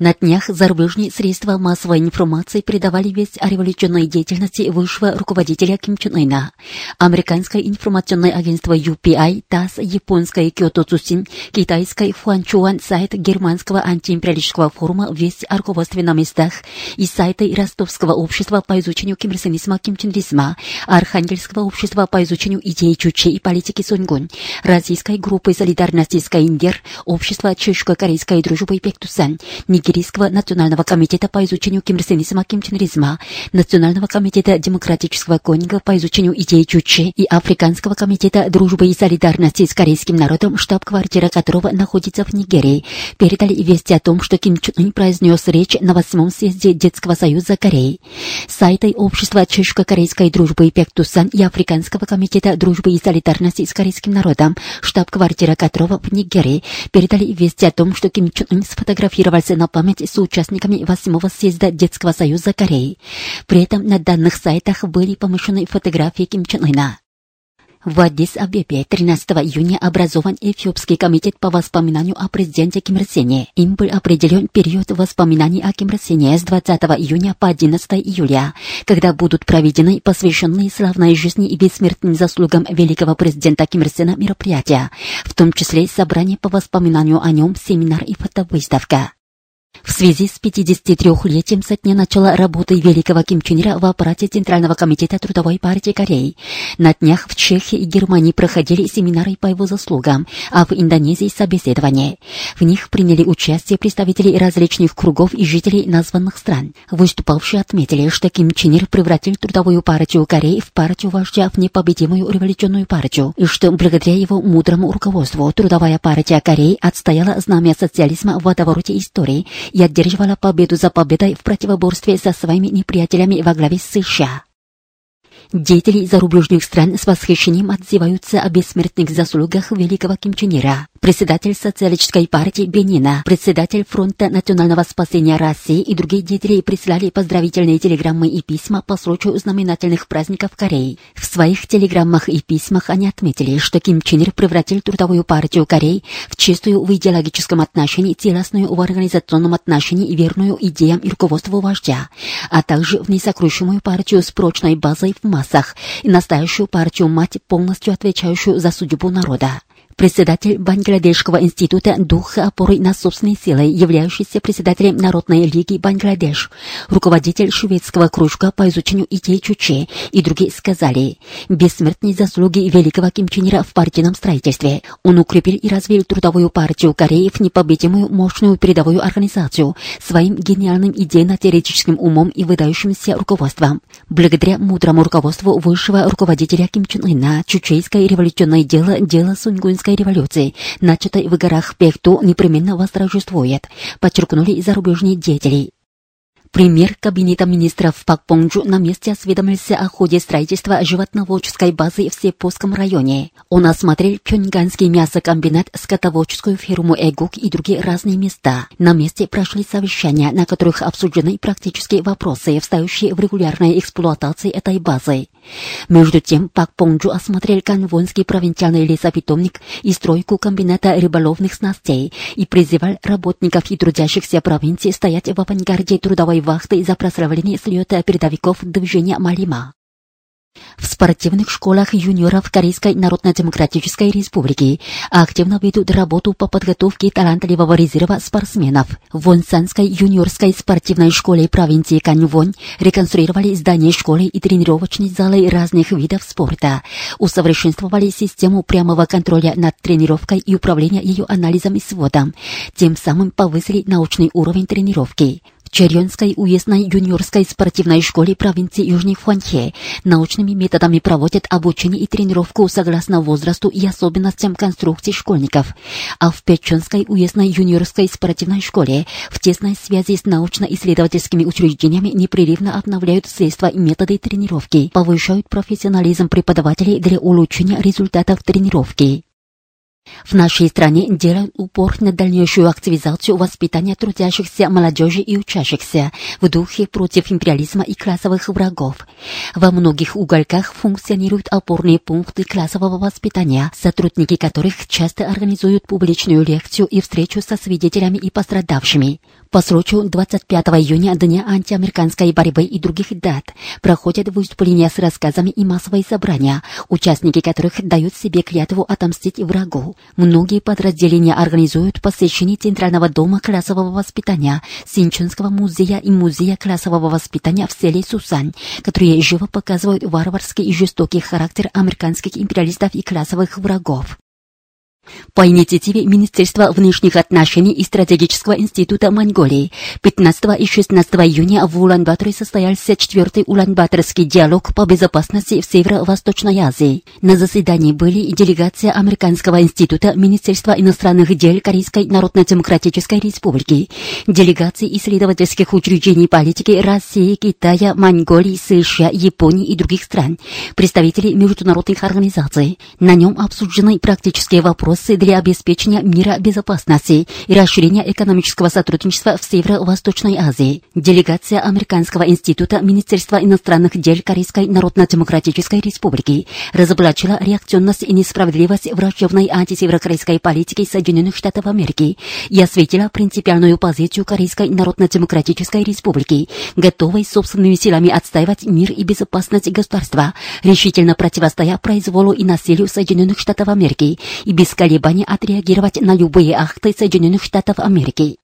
На днях зарубежные средства массовой информации передавали весть о революционной деятельности высшего руководителя Ким Чен Ына. Американское информационное агентство UPI, ТАСС, японское Киото Цусин, китайское Фуанчуан, сайт германского антиимпериалистического форума «Весть о руководстве на местах» и сайты Ростовского общества по изучению кимрсенизма кимченризма, Архангельского общества по изучению идей Чучи и политики Сунгун, Российской группы солидарности Скайнгер, Общество чешско-корейской дружбы Пектусан, Нигерийского национального комитета по изучению кимрсенизма кимченризма, Национального комитета демократического конинга по изучению идей Чучи и Африканского комитета дружбы и солидарности с корейским народом, штаб-квартира которого находится в Нигерии, передали вести о том, что Ким Чен Ын произнес речь на восьмом съезде Детского союза Кореи. Сайты Общества чешско-корейской дружбы Пектусан и Африканского комитета дружбы и солидарности с корейским народом, штаб-квартира которого в Нигерии, передали вести о том, что Ким Чен Ын сфотографировался на память с участниками восьмого съезда Детского союза Кореи. При этом на данных сайтах были помещены фотографии Ким Чен Ына. В Аддис-Абебе 13 июня образован Эфиопский комитет по воспоминанию о президенте Ким Ир Сене. Им был определен период воспоминаний о Ким Ир Сене с 20 июня по 11 июля, когда будут проведены посвященные славной жизни и бессмертным заслугам великого президента Ким Ир Сена мероприятия, в том числе собрание по воспоминанию о нем, семинар и фотовыставка. В связи с 53-летием со дня начала работы великого Ким Чен Ира в аппарате Центрального комитета Трудовой партии Кореи, на днях в Чехии и Германии проходили семинары по его заслугам, а в Индонезии собеседования. В них приняли участие представители различных кругов и жителей названных стран. Выступавшие отметили, что Ким Чен Ир превратил Трудовую партию Кореи в партию вождя в непобедимую революционную партию, и что благодаря его мудрому руководству Трудовая партия Кореи отстояла знамя социализма в водовороте истории и одерживала победу за победой в противоборстве со своими неприятелями во главе с США. Деятели зарубежных стран с восхищением отзываются о бессмертных заслугах великого Ким Чен Ира. Председатель социалистической партии Бенина, председатель Фронта национального спасения России и другие деятели прислали поздравительные телеграммы и письма по случаю знаменательных праздников Кореи. В своих телеграммах и письмах они отметили, что Ким Чен Ир превратил Трудовую партию Кореи в чистую в идеологическом отношении, целостную в организационном отношении и верную идеям и руководству вождя, а также в несокрушимую партию с прочной базой в массах и настоящую партию-мать, полностью отвечающую за судьбу народа председатель Бангладешского института духа опоры на собственные силы, являющийся председателем Народной лиги Бангладеш, руководитель шведского кружка по изучению идей Чуче и другие сказали, бессмертные заслуги великого Ким в партийном строительстве. Он укрепил и развил трудовую партию Кореи в непобедимую мощную передовую организацию своим гениальным идейно-теоретическим умом и выдающимся руководством. Благодаря мудрому руководству высшего руководителя Ким Чен Ына, чучейское революционное дело, дело Сунгунской революции, начатой в горах Пехту, непременно восторжествует, подчеркнули зарубежные деятели. Премьер Кабинета министров Пак Понджу на месте осведомился о ходе строительства животноводческой базы в Сепосском районе. Он осмотрел Пёнганский мясокомбинат, скотоводческую фирму Эгук и другие разные места. На месте прошли совещания, на которых обсуждены практические вопросы, встающие в регулярной эксплуатации этой базы. Между тем, Пак Понджу осмотрел Канвонский провинциальный лесопитомник и стройку комбината рыболовных снастей и призывал работников и трудящихся провинции стоять в авангарде трудовой вахты за прославление слета передовиков движения Малима. В спортивных школах юниоров Корейской Народно-Демократической Республики активно ведут работу по подготовке талантливого резерва спортсменов. В Вонсанской юниорской спортивной школе провинции Каньвон реконструировали здание школы и тренировочные залы разных видов спорта, усовершенствовали систему прямого контроля над тренировкой и управления ее анализом и сводом, тем самым повысили научный уровень тренировки. Черенской уездной юниорской спортивной школе провинции Южный Хуанхе научными методами проводят обучение и тренировку согласно возрасту и особенностям конструкции школьников, а в Печенской уездной юниорской спортивной школе в тесной связи с научно-исследовательскими учреждениями непрерывно обновляют средства и методы тренировки, повышают профессионализм преподавателей для улучшения результатов тренировки. В нашей стране делают упор на дальнейшую активизацию воспитания трудящихся молодежи и учащихся в духе против империализма и классовых врагов. Во многих уголках функционируют опорные пункты классового воспитания, сотрудники которых часто организуют публичную лекцию и встречу со свидетелями и пострадавшими. По случаю 25 июня Дня антиамериканской борьбы и других дат проходят выступления с рассказами и массовые собрания, участники которых дают себе клятву отомстить врагу. Многие подразделения организуют посещение Центрального дома классового воспитания, Синчунского музея и музея классового воспитания в селе Сусань, которые живо показывают варварский и жестокий характер американских империалистов и классовых врагов. По инициативе Министерства внешних отношений и Стратегического института Монголии 15 и 16 июня в Улан-Баторе состоялся четвертый Улан-Баторский диалог по безопасности в Северо-Восточной Азии. На заседании были делегация Американского института Министерства иностранных дел Корейской Народно-Демократической Республики, делегации исследовательских учреждений политики России, Китая, Монголии, США, Японии и других стран, представители международных организаций. На нем обсуждены практические вопросы вопросы для обеспечения мира безопасности и расширения экономического сотрудничества в Северо-Восточной Азии. Делегация Американского института Министерства иностранных дел Корейской Народно-Демократической Республики разоблачила реакционность и несправедливость врачебной антисеверокорейской политики Соединенных Штатов Америки и осветила принципиальную позицию Корейской Народно-Демократической Республики, готовой собственными силами отстаивать мир и безопасность государства, решительно противостоя произволу и насилию Соединенных Штатов Америки и без колебаний отреагировать на любые акты Соединенных Штатов Америки.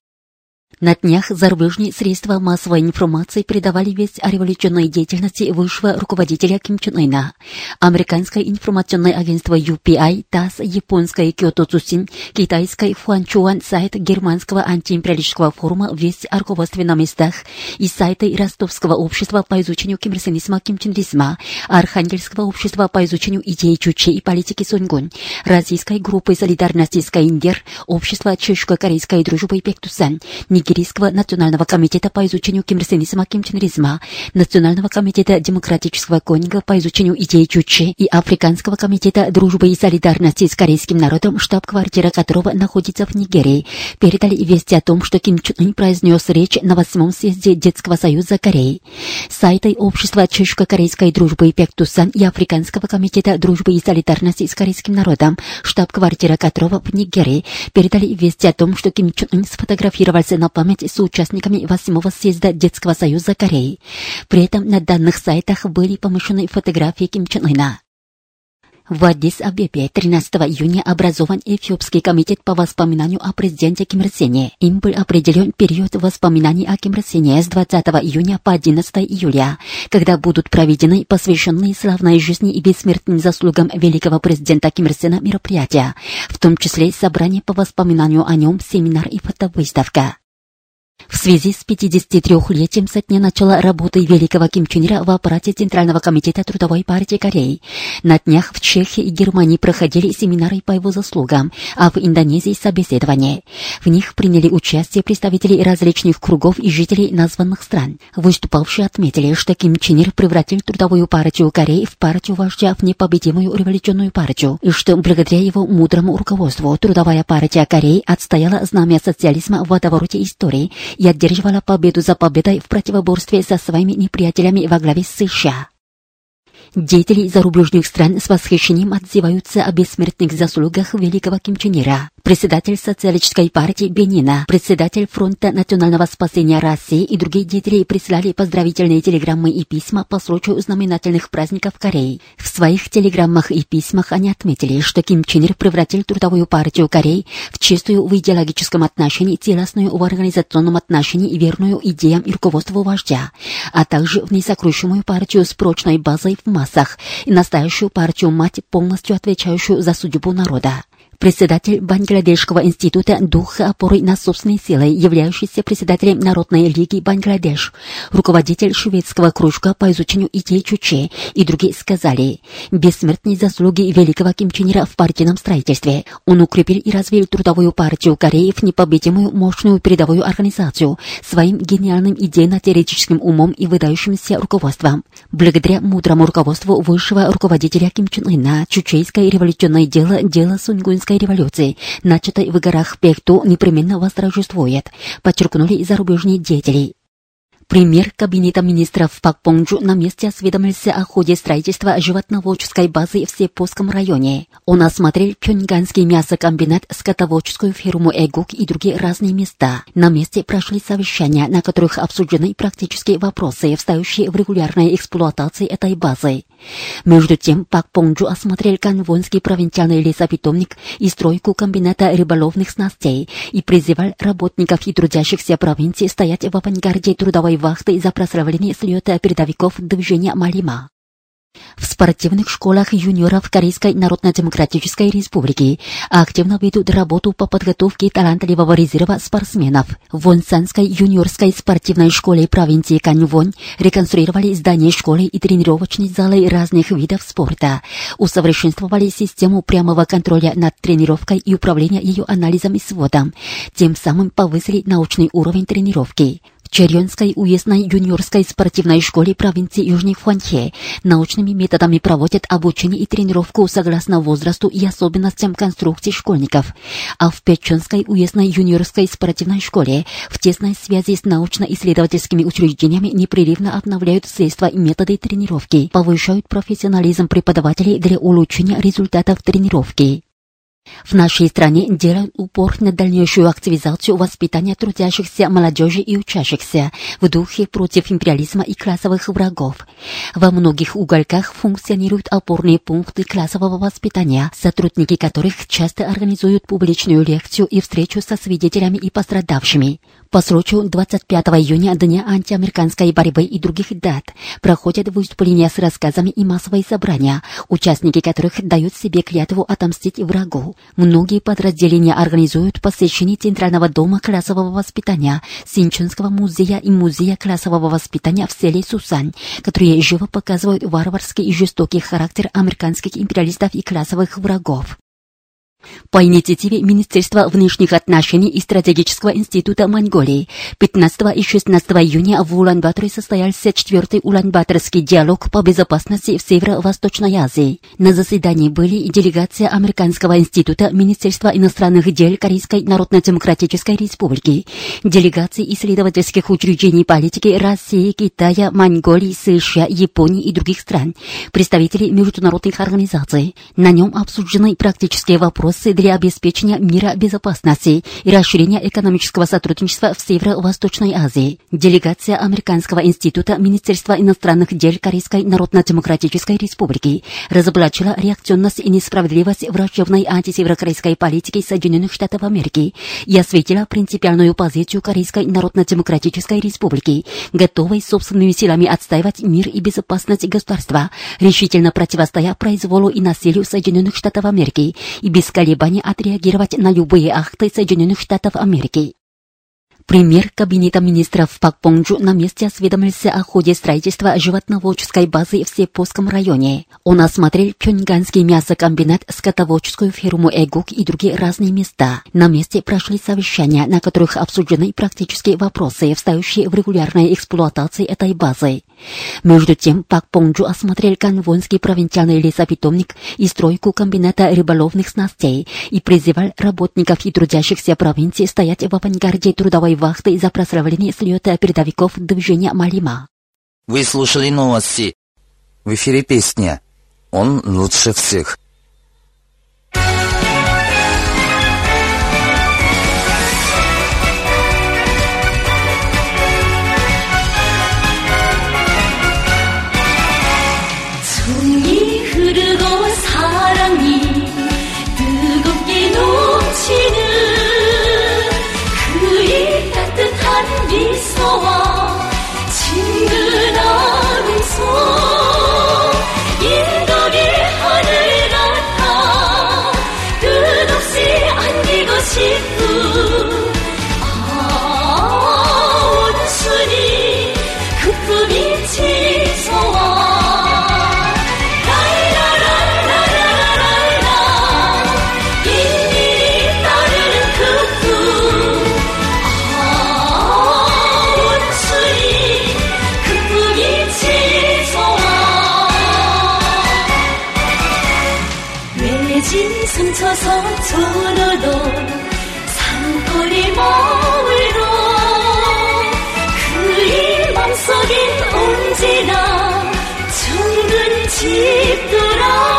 На днях зарубежные средства массовой информации передавали весть о революционной деятельности высшего руководителя Ким Чен Ына. Американское информационное агентство UPI, ТАСС, японское Кyoto Цусин, китайское Фуанчуан, сайт германского антиимпериалистического форума «Весть о руководстве на местах» и сайты Ростовского общества по изучению кимрсенизма, кимченризма, Архангельского общества по изучению идей Чучи и политики Соньгун, Российской группы солидарности Скайндер, Общество чешско-корейской дружбы Пектусан, Нигерийского национального комитета по изучению кимрсенизма, кимченризма, Национального комитета демократического конинга по изучению идей Чучи и Африканского комитета дружбы и солидарности с корейским народом, штаб-квартира которого находится в Нигерии, передали вести о том, что Ким Чен Ын произнес речь на восьмом съезде Детского союза Кореи. Сайты общества чешско-корейской дружбы Пектусан и Африканского комитета дружбы и солидарности с корейским народом, штаб-квартира которого в Нигерии, передали вести о том, что Ким Чен Ын сфотографировался на память с участниками восьмого съезда Детского союза Кореи. При этом на данных сайтах были помещены фотографии Ким Чен Ына. В Аддис-Абебе 13 июня образован Эфиопский комитет по воспоминанию о президенте Ким Ир Сене. Им был определен период воспоминаний о Ким Ир Сене с 20 июня по 11 июля, когда будут проведены посвященные славной жизни и бессмертным заслугам великого президента Ким Ир Сена мероприятия, в том числе собрание по воспоминанию о нем, семинар и фотовыставка. В связи с 53-летием со дня начала работы великого Ким Чен Ира в аппарате Центрального комитета Трудовой партии Кореи, на днях в Чехии и Германии проходили семинары по его заслугам, а в Индонезии собеседования. В них приняли участие представители различных кругов и жителей названных стран. Выступавшие отметили, что Ким Чен Ир превратил Трудовую партию Кореи в партию вождя в непобедимую революционную партию, и что благодаря его мудрому руководству Трудовая партия Кореи отстояла знамя социализма в водовороте истории и одерживала победу за победой в противоборстве со своими неприятелями во главе с США. Деятели зарубежных стран с восхищением отзываются о бессмертных заслугах великого Ким. Председатель социалистической партии Бенина, председатель фронта национального спасения России и другие деятели прислали поздравительные телеграммы и письма по случаю знаменательных праздников Кореи. В своих телеграммах и письмах они отметили, что Ким Чен Ир превратил Трудовую партию Кореи в чистую в идеологическом отношении, целостную в организационном отношении и верную идеям и руководству вождя, а также в несокрушимую партию с прочной базой в массах и настоящую партию-мать, полностью отвечающую за судьбу народа. Председатель Бангладешского института духа опоры на собственные силы, являющийся председателем Народной лиги Бангладеш, руководитель шведского кружка по изучению идей Чуче и другие сказали, бессмертные заслуги великого Ким Чен Ира в партийном строительстве. Он укрепил и развил трудовую партию Кореи в непобедимую мощную передовую организацию своим гениальным идейно-теоретическим умом и выдающимся руководством. Благодаря мудрому руководству высшего руководителя Ким Чен Ына, чучейское революционное дело, дело Сунгунской революции, начатой в горах Пехту, непременно восторжествует, подчеркнули зарубежные деятели. Премьер Кабинета министров Пак Понджу на месте осведомился о ходе строительства животноводческой базы в Сепосском районе. Он осмотрел Пёньганский мясокомбинат, скотоводческую фирму Эгук и другие разные места. На месте прошли совещания, на которых обсуждены практические вопросы, встающие в регулярной эксплуатации этой базы. Между тем, Пак Понджу осмотрел Канвонский провинциальный лесопитомник и стройку комбината рыболовных снастей и призывал работников и трудящихся провинции стоять в авангарде трудовой вахты за прославление слета передовиков движения Малима. В спортивных школах юниоров Корейской Народно-Демократической Республики активно ведут работу по подготовке талантливого резерва спортсменов. В Вонсанской юниорской спортивной школе провинции Каньвон реконструировали здание школы и тренировочные залы разных видов спорта, усовершенствовали систему прямого контроля над тренировкой и управления ее анализом и сводом, тем самым повысили научный уровень тренировки. В Черьонской уездной юниорской спортивной школе провинции Южный Хуанхе научными методами проводят обучение и тренировку согласно возрасту и особенностям конструкции школьников. А в Печенской уездной юниорской спортивной школе в тесной связи с научно-исследовательскими учреждениями непрерывно обновляют средства и методы тренировки, повышают профессионализм преподавателей для улучшения результатов тренировки. В нашей стране делают упор на дальнейшую активизацию воспитания трудящихся молодежи и учащихся в духе против империализма и классовых врагов. Во многих уголках функционируют опорные пункты классового воспитания, сотрудники которых часто организуют публичную лекцию и встречу со свидетелями и пострадавшими. По случаю 25 июня Дня антиамериканской борьбы и других дат проходят выступления с рассказами и массовые собрания, участники которых дают себе клятву отомстить врагу. Многие подразделения организуют посещение Центрального дома классового воспитания, Синчунского музея и музея классового воспитания в селе Сусань, которые живо показывают варварский и жестокий характер американских империалистов и классовых врагов. По инициативе Министерства внешних отношений и стратегического института Монголии 15 и 16 июня в Улан-Баторе состоялся четвертый Улан-Баторский диалог по безопасности в Северо-Восточной Азии. На заседании были делегация Американского института Министерства иностранных дел Корейской Народно-Демократической Республики, делегации исследовательских учреждений политики России, Китая, Монголии, США, Японии и других стран, представители международных организаций. На нем обсуждены практические вопросы вопросы для обеспечения мира безопасности и расширения экономического сотрудничества в Северо-Восточной Азии. Делегация Американского института Министерства иностранных дел Корейской Народно-Демократической Республики разоблачила реакционность и несправедливость врачебной антисеверокорейской политики Соединенных Штатов Америки и осветила принципиальную позицию Корейской Народно-Демократической Республики, готовой собственными силами отстаивать мир и безопасность государства, решительно противостоя произволу и насилию Соединенных Штатов Америки и без колебаний отреагировать на любые акты Соединенных Штатов Америки. Премьер Кабинета министров Пак Понджу на месте осведомился о ходе строительства животноводческой базы в Сепосском районе. Он осмотрел Пёньганский мясокомбинат, скотоводческую фирму Эгук и другие разные места. На месте прошли совещания, на которых обсуждены практические вопросы, встающие в регулярной эксплуатации этой базы. Между тем, Пак Понджу осмотрел Канвонский провинциальный лесопитомник и стройку комбината рыболовных снастей и призывал работников и трудящихся провинции стоять в авангарде трудовой вахты за прославление слета передовиков движения Малима. Вы слушали новости. В эфире песня «Он лучше всех». 식구. 온순히 그뿐이 지소와 진승쳐서 조로로 우리 모으로 그의 맘속인 온지나 둥근 집들아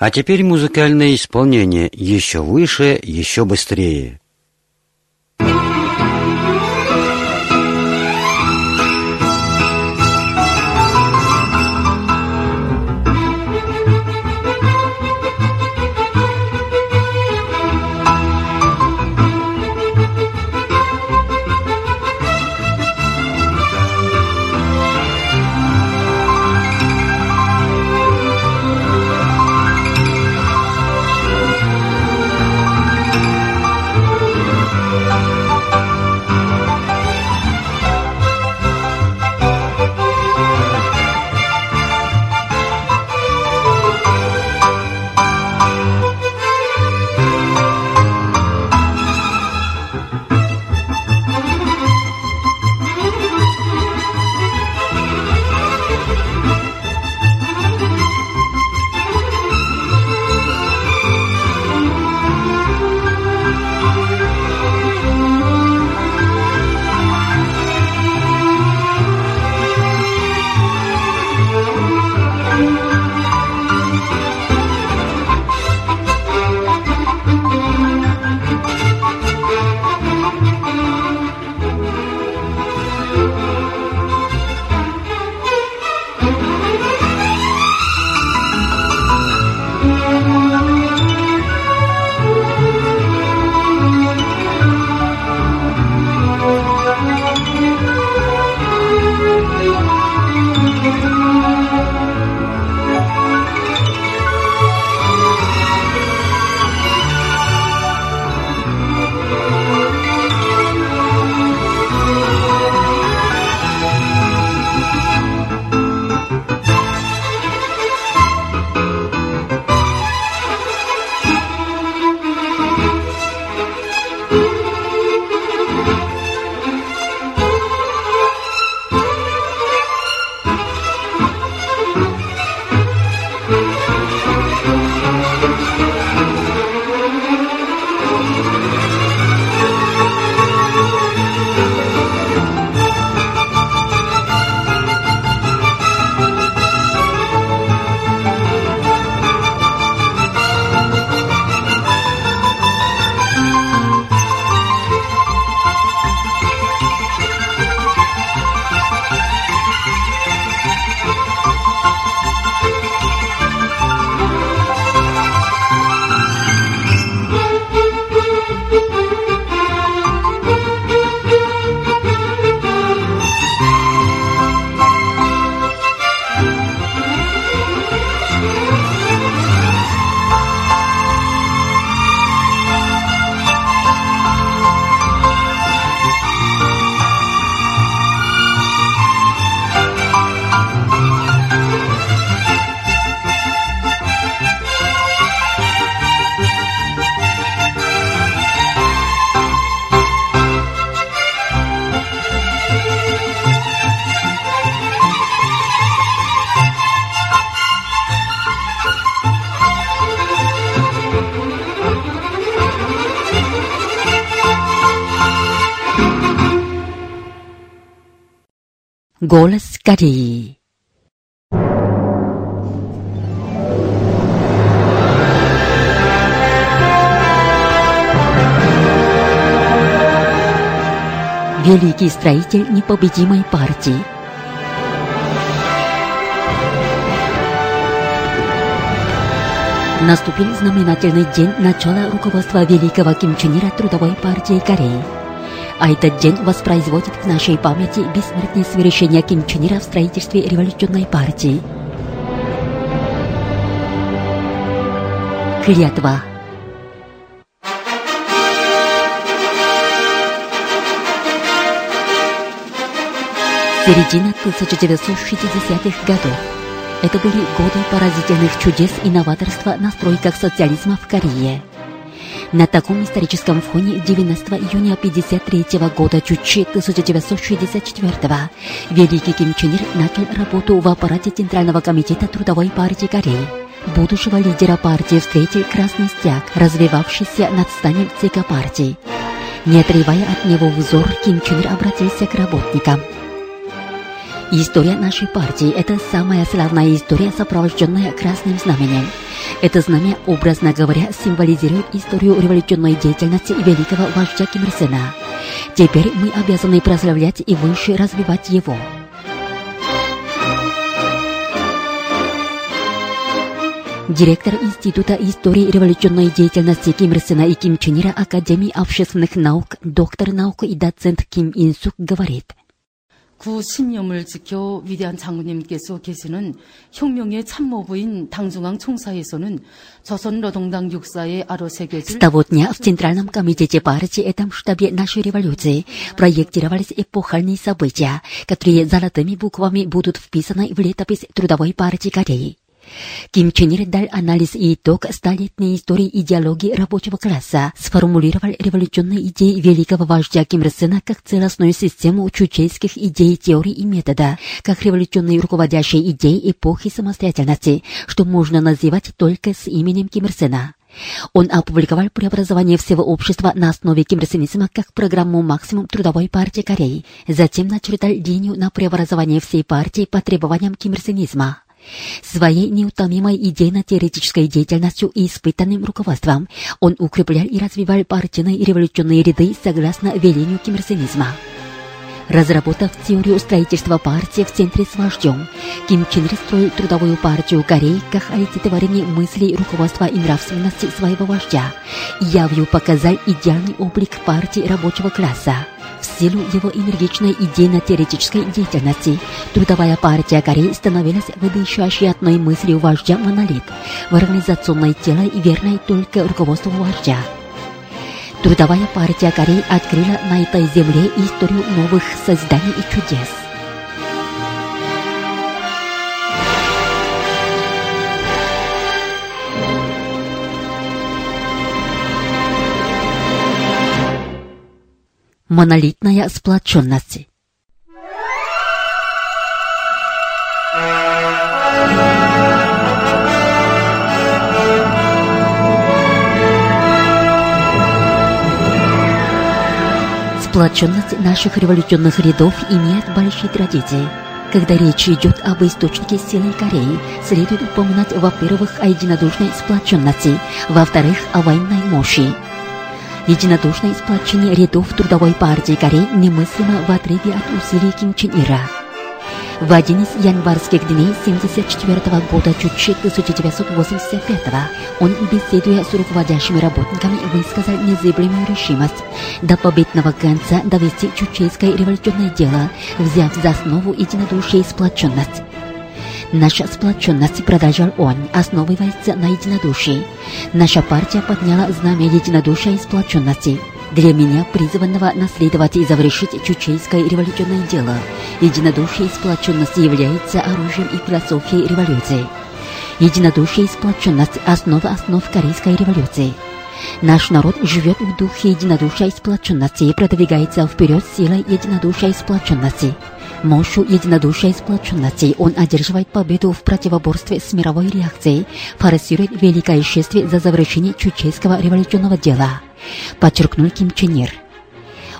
А теперь музыкальное исполнение еще выше, еще быстрее. Голос Кореи. Великий строитель непобедимой партии. Наступил знаменательный день начала руководства великого Ким Чен Ира Трудовой партии Кореи. А этот день воспроизводит в нашей памяти бессмертное совершение Ким Чен Ира в строительстве революционной партии. Клятва. Середина 1960-х годов. Это были годы поразительных чудес и новаторства на стройках социализма в Корее. На таком историческом фоне 19 июня 1953 года Чучи 1964 великий Ким Чен Ир начал работу в аппарате Центрального комитета Трудовой партии Кореи. Будущего лидера партии встретил красный стяг, развивавшийся над зданием ЦК партии. Не отрывая от него взор, Ким Чен Ир обратился к работникам. История нашей партии – это самая славная история, сопровожденная красным знаменем. Это знамя, образно говоря, символизирует историю революционной деятельности великого вождя Ким Ир Сена. Теперь мы обязаны прославлять и выше развивать его. Директор Института истории революционной деятельности Ким Ир Сена и Ким Чен Ира Академии общественных наук, доктор наук и доцент Ким Инсук говорит – 구 신념을 지켜 위대한 장군님께서 계시는 혁명의 참모부인 당중앙 총사에서는 조선노동당 육사의 아로 С 새겨질 того дня в Центральном комитете партии, этом штабе нашей революции, проектировались эпохальные события, которые золотыми буквами будут вписаны в летопись Трудовой партии Кореи. Ким Чен Ир дал анализ и итог столетней истории идеологии рабочего класса, сформулировал революционные идеи великого вождя Ким Ир Сена как целостную систему чучейских идей, теорий и метода, как революционные руководящие идеи эпохи самостоятельности, что можно называть только с именем Ким Ир Сена. Он опубликовал преобразование всего общества на основе кимрсенизма как программу «Максимум трудовой партии Кореи». Затем начертал линию на преобразование всей партии по требованиям кимрсенизма. Своей неутомимой идейно-теоретической деятельностью и испытанным руководством он укреплял и развивал партийные революционные ряды согласно велению кимрсенизма. Разработав теорию строительства партии в центре с вождем, Ким Чен Ир строил трудовую партию Кореи как олицетворение мыслей руководства и нравственности своего вождя, явью показал идеальный облик партии рабочего класса. В силу его энергичной идейно-теоретической деятельности, Трудовая партия Кореи становилась выдающей одной мыслью вождя монолит, в организационное тело и верной только руководству вождя. Трудовая партия Кореи открыла на этой земле историю новых созданий и чудес. Монолитная сплоченность. Сплоченность наших революционных рядов имеет большие традиции. Когда речь идет об источнике силы Кореи, следует упоминать, во-первых, о единодушной сплоченности, во-вторых, о военной мощи. Единодушное сплочение рядов Трудовой партии Кореи немыслимо в отрыве от усилий Ким Чен Ира. В один из январских дней 1974 года, Чучи 1985 он, беседуя с руководящими работниками, высказал незыблемую решимость до победного конца довести чучейское революционное дело, взяв за основу единодушие и сплоченность. Наша сплоченность, продолжал он, основывается на единодушии. Наша партия подняла знамя единодушия и сплоченности. Для меня, призванного наследовать и завершить чучейское революционное дело, единодушие и сплоченность является оружием и философией революции. Единодушие и сплоченность – основа основ корейской революции. Наш народ живет в духе единодушия и сплоченности и продвигается вперед силой единодушия и сплоченности. Мощью единодушия и сплоченности он одерживает победу в противоборстве с мировой реакцией, форсирует великое шествие за завершение чучейского революционного дела, подчеркнул Ким Чен Ир.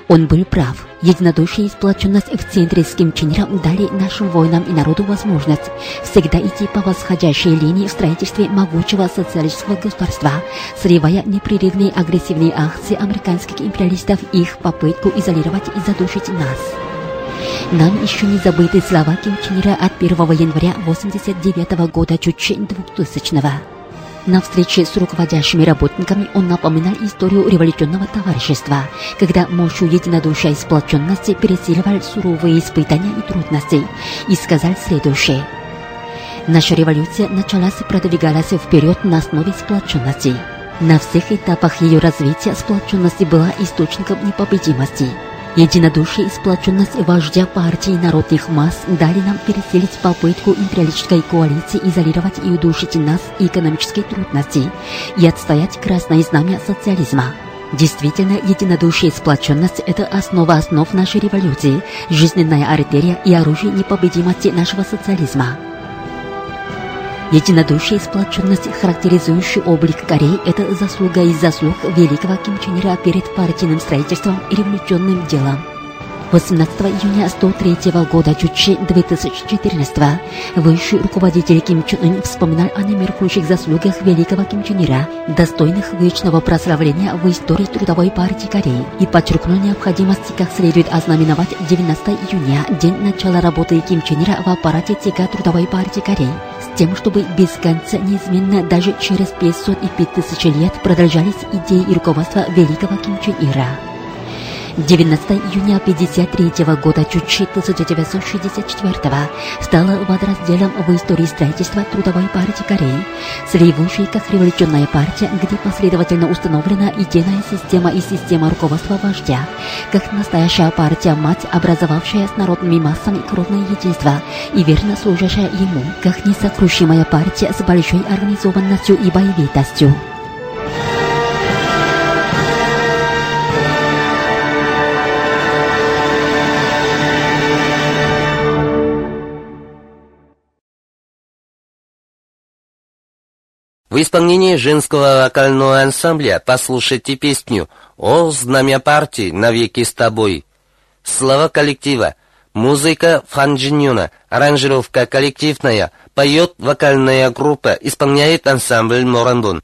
Он был прав. Единодушие и сплоченность в центре с Ким Чен Иром дали нашим воинам и народу возможность всегда идти по восходящей линии в строительстве могучего социалистического государства, срывая непрерывные агрессивные акции американских империалистов и их попытку изолировать и задушить нас. Нам еще не забыты слова Ким Чен Ира от 1 января 1989 года Чучень 2000 -го. На встрече с руководящими работниками он напоминал историю революционного товарищества, когда мощью единодушия и сплоченности пересиливали суровые испытания и трудности, и сказал следующее. Наша революция началась и продвигалась вперед на основе сплоченности. На всех этапах ее развития сплоченность была источником непобедимости. Единодушие и сплоченность вождя партии народных масс дали нам переселить попытку империалистической коалиции изолировать и удушить нас и экономические трудности и отстоять красное знамя социализма. Действительно, единодушие и сплоченность – это основа основ нашей революции, жизненная артерия и оружие непобедимости нашего социализма. Единодушие и сплоченность, характеризующий облик Кореи, это заслуга из заслуг великого Ким Чен Ира перед партийным строительством и революционным делом. 18 июня 103 года Чучи 2014 высший руководитель Ким Чен Ын вспоминал о немеркнущих заслугах великого Ким Чен Ира, достойных вечного прославления в истории Трудовой партии Кореи, и подчеркнул необходимость как следует ознаменовать 19 июня, день начала работы Ким Чен Ира в аппарате ЦК Трудовой партии Кореи, с тем, чтобы без конца неизменно даже через 500 и 5000 лет продолжались идеи и руководства великого Ким Чен Ира. 19 июня 1953 года Чучи 1964 стала водоразделом в истории строительства Трудовой партии Кореи, сливущей как революционная партия, где последовательно установлена идейная система и система руководства вождя, как настоящая партия-мать, образовавшая с народными массами кровное единство и верно служащая ему, как несокрушимая партия с большой организованностью и боевитостью. В исполнении женского вокального ансамбля послушайте песню «О, знамя партии, навеки с тобой». Слова коллектива. Музыка Фан Джин Юна, аранжировка коллективная, поет вокальная группа, исполняет ансамбль Морандон.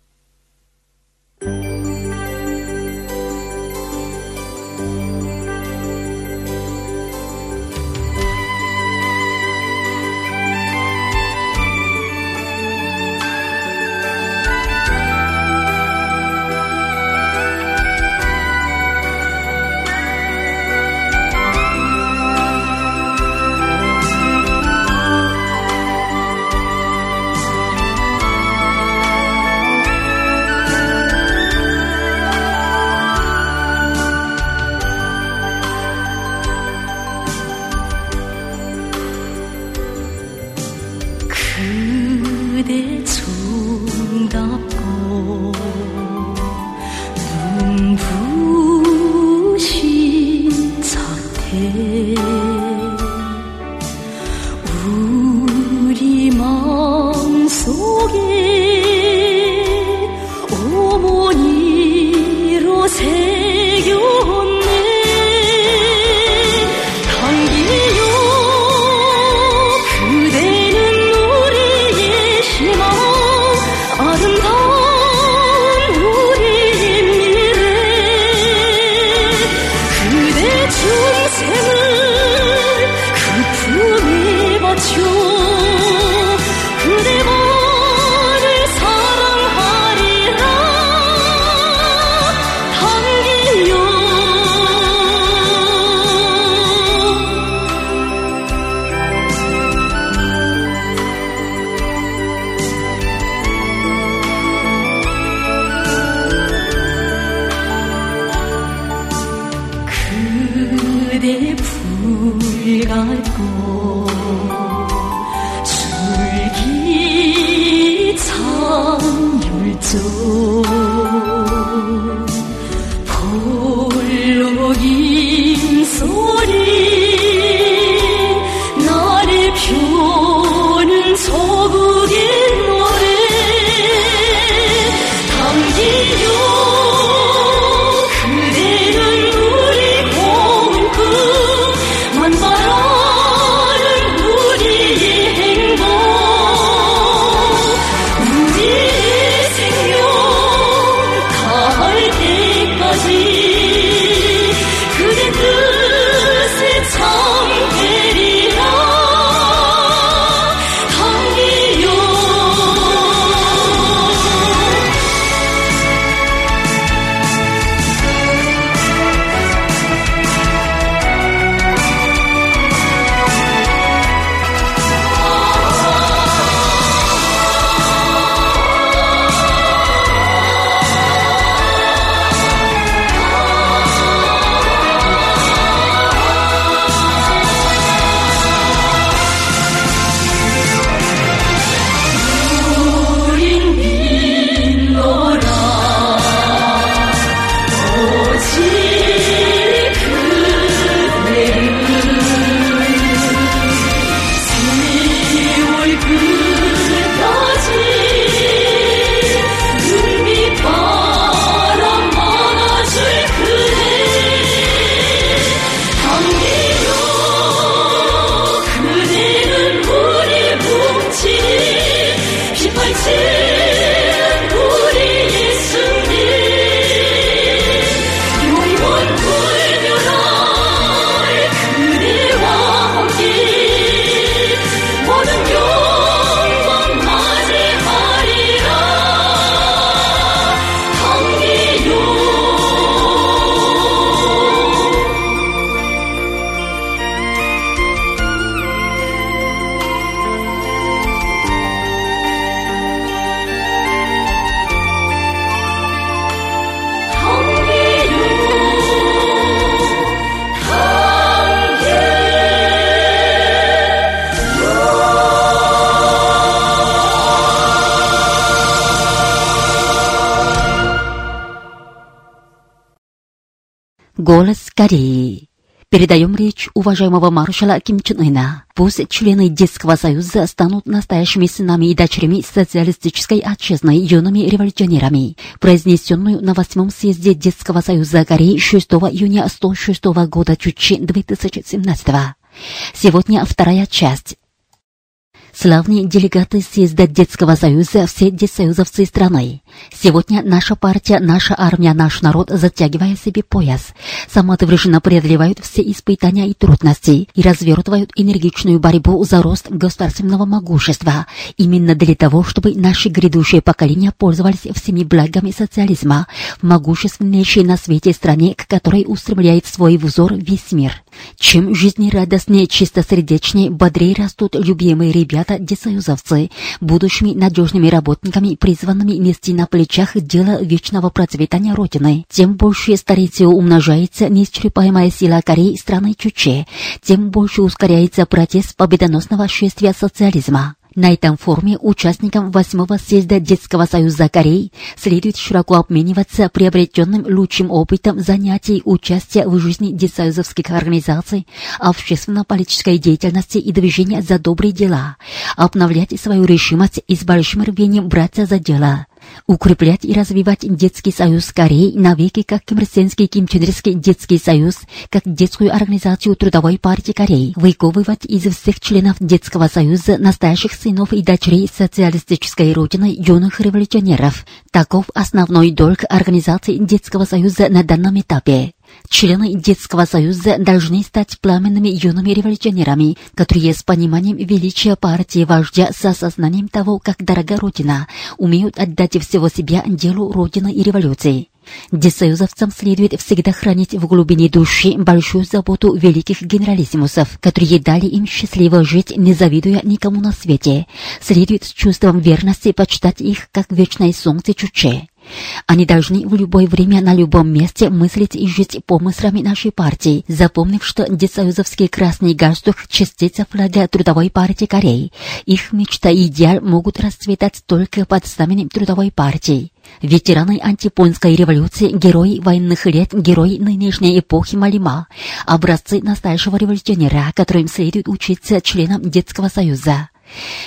Голос Кореи. Передаем речь уважаемого маршала Ким Чен Ына. Пусть члены Детского союза станут настоящими сынами и дочерями социалистической отчизны юными революционерами, произнесенную на восьмом съезде Детского союза Кореи 6 июня 106 года Чучи 2017. Сегодня вторая часть. Славные делегаты съезда Детского союза, все детсоюзовцы страны. Сегодня наша партия, наша армия, наш народ, затягивая себе пояс, самоотверженно преодолевают все испытания и трудности и развертывают энергичную борьбу за рост государственного могущества, именно для того, чтобы наши грядущие поколения пользовались всеми благами социализма в могущественнейшей на свете стране, к которой устремляет свой взор весь мир. Чем жизнерадостнее, чистосердечнее, бодрее растут любимые ребята, десоюзовцы, будущими надежными работниками, призванными нести на плечах дело вечного процветания Родины, тем больше старицей умножается неисчерпаемая сила Кореи страны Чуче, тем больше ускоряется протест победоносного шествия социализма. На этом форуме участникам восьмого съезда Детского союза Кореи следует широко обмениваться приобретенным лучшим опытом занятий участия в жизни детсоюзовских организаций, общественно-политической деятельности и движения за добрые дела, обновлять свою решимость и с большим рвением браться за дело укреплять и развивать детский союз Кореи навеки как Кимрсенский Кимченерский детский союз, как детскую организацию Трудовой партии Кореи, выковывать из всех членов детского союза настоящих сынов и дочерей социалистической родины юных революционеров. Таков основной долг организации детского союза на данном этапе. Члены детского союза должны стать пламенными юными революционерами, которые с пониманием величия партии вождя, с осознанием того, как дорога Родина, умеют отдать всего себя делу Родины и революции. Десоюзовцам следует всегда хранить в глубине души большую заботу великих генералиссимусов, которые дали им счастливо жить, не завидуя никому на свете. Следует с чувством верности почитать их, как вечное солнце Чуче. Они должны в любое время на любом месте мыслить и жить помыслами нашей партии, запомнив, что десоюзовский красный галстук – частица флага Трудовой партии Кореи. Их мечта и идеал могут расцветать только под знаменем Трудовой партии. Ветераны антипонской революции, герои военных лет, герои нынешней эпохи Малима, образцы настоящего революционера, которым следует учиться членам Детского союза.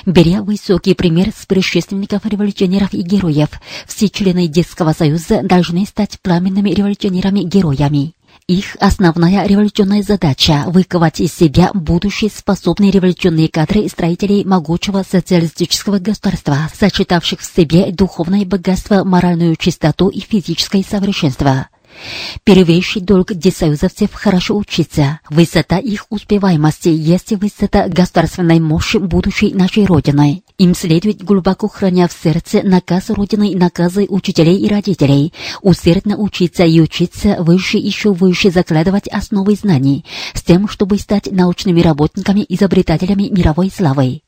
Беря высокий пример с предшественников революционеров и героев, все члены Детского союза должны стать пламенными революционерами-героями. Их основная революционная задача – выковать из себя будущие способные революционные кадры строителей могучего социалистического государства, сочетавших в себе духовное богатство, моральную чистоту и физическое совершенство. Первейший долг десоюзовцев хорошо учиться. Высота их успеваемости есть высота государственной мощи будущей нашей Родины. Им следует глубоко храня в сердце наказ Родины и наказы учителей и родителей, усердно учиться и учиться выше еще выше закладывать основы знаний, с тем, чтобы стать научными работниками, изобретателями мировой славы.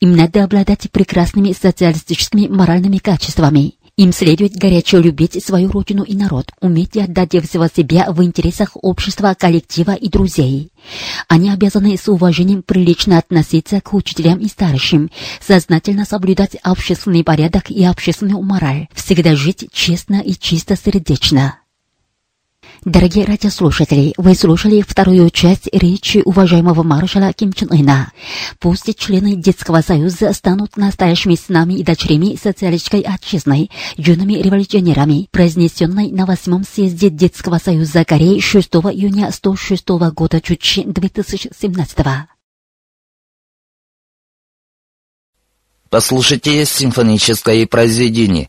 Им надо обладать прекрасными социалистическими моральными качествами. Им следует горячо любить свою родину и народ, уметь отдать всего себя в интересах общества, коллектива и друзей. Они обязаны с уважением прилично относиться к учителям и старшим, сознательно соблюдать общественный порядок и общественную мораль, всегда жить честно и чистосердечно. Дорогие радиослушатели, вы слушали вторую часть речи уважаемого маршала Ким Чен Ына. Пусть члены Детского союза станут настоящими сынами и дочерями социалистической отчизны, юными революционерами, произнесенной на восьмом съезде Детского союза Кореи 6 июня 106 года Чучи 2017 Послушайте симфоническое произведение.